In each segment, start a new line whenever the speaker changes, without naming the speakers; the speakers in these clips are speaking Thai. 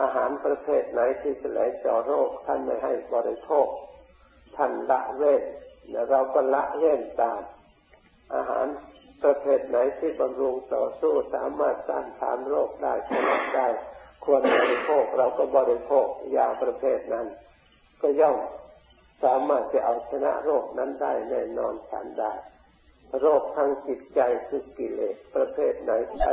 อาหารประเภทไหนที่จะไหลเจาะโรค ท่านไม่ให้บริโภค ท่านละเว้นเราก็ละเว้นตาม อาหารประเภทไหนที่บำรุงต่อสู้สามารถต้านทานโรคได้ชนะได้ ควรบริโภคเราก็บริโภคยาประเภทนั้น ก็ย่อมสามารถจะเอาชนะโรคนั้นได้แน่นอนฉันได้ โรคทางจิตใจคือกิเลสประเภทไหนใช้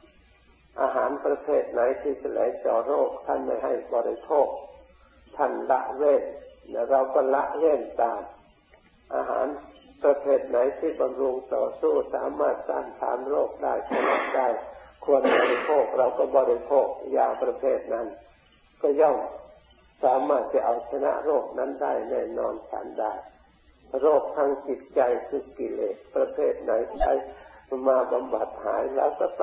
อาหารประเภทไหนที่จะไหลเจาะโรคท่านไม่ให้บริโภค ท่านละเว้นและเราก็ละเว้นตาม อาหารประเภทไหนที่บำรุงต่อสู้สามารถต้านทานโรคได้ชนะได้ ควรบริโภคเราก็บริโภคยาประเภทนั้น ก็ย่อมสามารถจะเอาชนะโรคนั้นได้แน่นอนฉันได้ โรคทางจิตใจคือกิเลสประเภทไหนใช้มาบำบัดหายแล้วก็